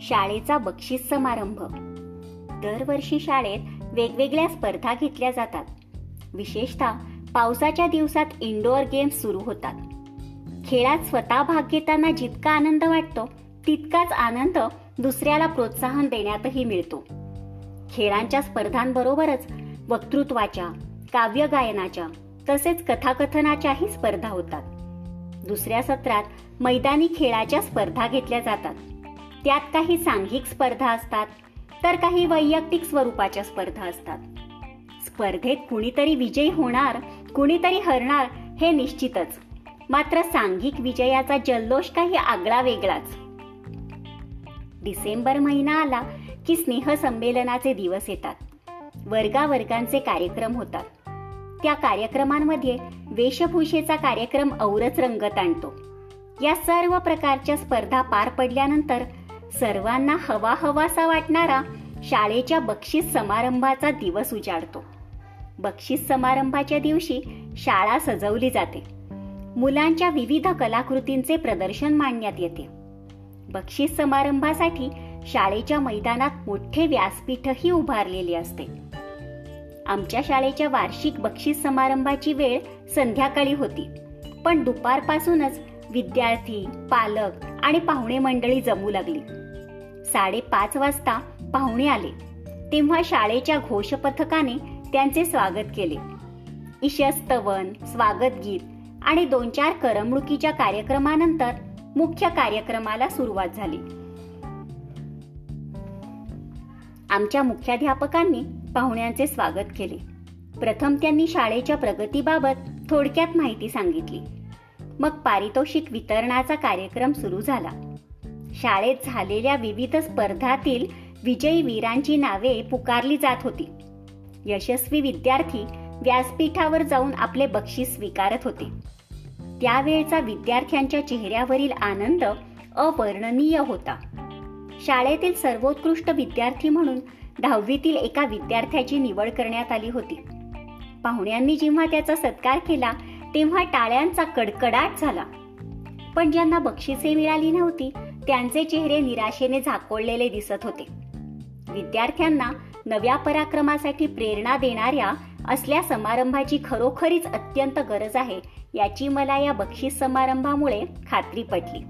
शाळेचा बक्षीस समारंभ. दरवर्षी शाळेत वेगवेगळ्या स्पर्धा घेतल्या जातात. विशेषतः पावसाच्या दिवसात इंडोअर गेम्स सुरू होतात. खेळात स्वतः भाग घेताना जितका आनंद वाटतो तितकाच आनंद दुसऱ्याला प्रोत्साहन देण्यातही मिळतो. खेळांच्या स्पर्धांबरोबरच वक्तृत्वाच्या काव्यगायनाच्या तसेच कथाकथनाच्याही स्पर्धा होतात. दुसऱ्या सत्रात मैदानी खेळाच्या स्पर्धा घेतल्या जातात. त्यात काही सांघिक स्पर्धा असतात तर काही वैयक्तिक स्वरूपाच्या स्पर्धा असतात. स्पर्धेत कुणीतरी विजयी होणार कुणीतरी हरणार हे निश्चितच. मात्र सांघिक विजयाचा जल्लोष काही आगळा वेगळाच. डिसेंबर महिना आला की स्नेहसंमेलनाचे दिवस येतात. वर्गावर्गांचे कार्यक्रम होतात. त्या कार्यक्रमांमध्ये वेशभूषेचा कार्यक्रम औरच रंगत आणतो. या सर्व प्रकारच्या स्पर्धा पार पडल्यानंतर सर्वांना हवा हवासा वाटणारा शाळेच्या बक्षीस समारंभाचा दिवस उजाडतो. बक्षीस समारंभाच्या दिवशी शाळा सजवली जाते. मुलांच्या विविध कलाकृतींचे प्रदर्शन मांडण्यात येते. बक्षीस समारंभासाठी शाळेच्या मैदानात मोठे व्यासपीठही उभारलेले असते. आमच्या शाळेच्या वार्षिक बक्षीस समारंभाची वेळ संध्याकाळी होती पण दुपारपासूनच विद्यार्थी पालक आणि पाहुणे मंडळी जमू लागली. साडेपाच वाजता पाहुणे आले. तेव्हा शाळेच्या घोषपथकाने त्यांचे स्वागत केले. इशस्तवन स्वागत गीत आणि दोन चार करमणुकीच्या कार्यक्रमानंतर मुख्य कार्यक्रमाला सुरुवात झाली. आमच्या मुख्याध्यापकांनी पाहुण्यांचे स्वागत केले. प्रथम त्यांनी शाळेच्या प्रगतीबाबत थोडक्यात माहिती सांगितली. मग पारितोषिक वितरणाचा कार्यक्रम सुरू झाला. शाळेत झालेल्या विविध स्पर्धातील विजयी वीरांची नावे पुकारली जात होती. यशस्वी विद्यार्थी व्यासपीठावर जाऊन आपले बक्षीस स्वीकारत होते. त्यावेळचा विद्यार्थ्यांच्या चेहऱ्यावरील आनंद अवर्णनीय होता. शाळेतील सर्वोत्कृष्ट विद्यार्थी म्हणून दहावीतील एका विद्यार्थ्याची निवड करण्यात आली होती. पाहुण्यांनी जेव्हा त्याचा सत्कार केला तेव्हा टाळ्यांचा कडकडाट झाला. पण ज्यांना बक्षिसे मिळाली नव्हती त्यांचे चेहरे निराशेने झाकोळलेले दिसत होते. विद्यार्थ्यांना नव्या पराक्रमासाठी प्रेरणा देणाऱ्या असल्या समारंभाची खरोखरीच अत्यंत गरज आहे याची मला या बक्षीस समारंभामुळे खात्री पटली.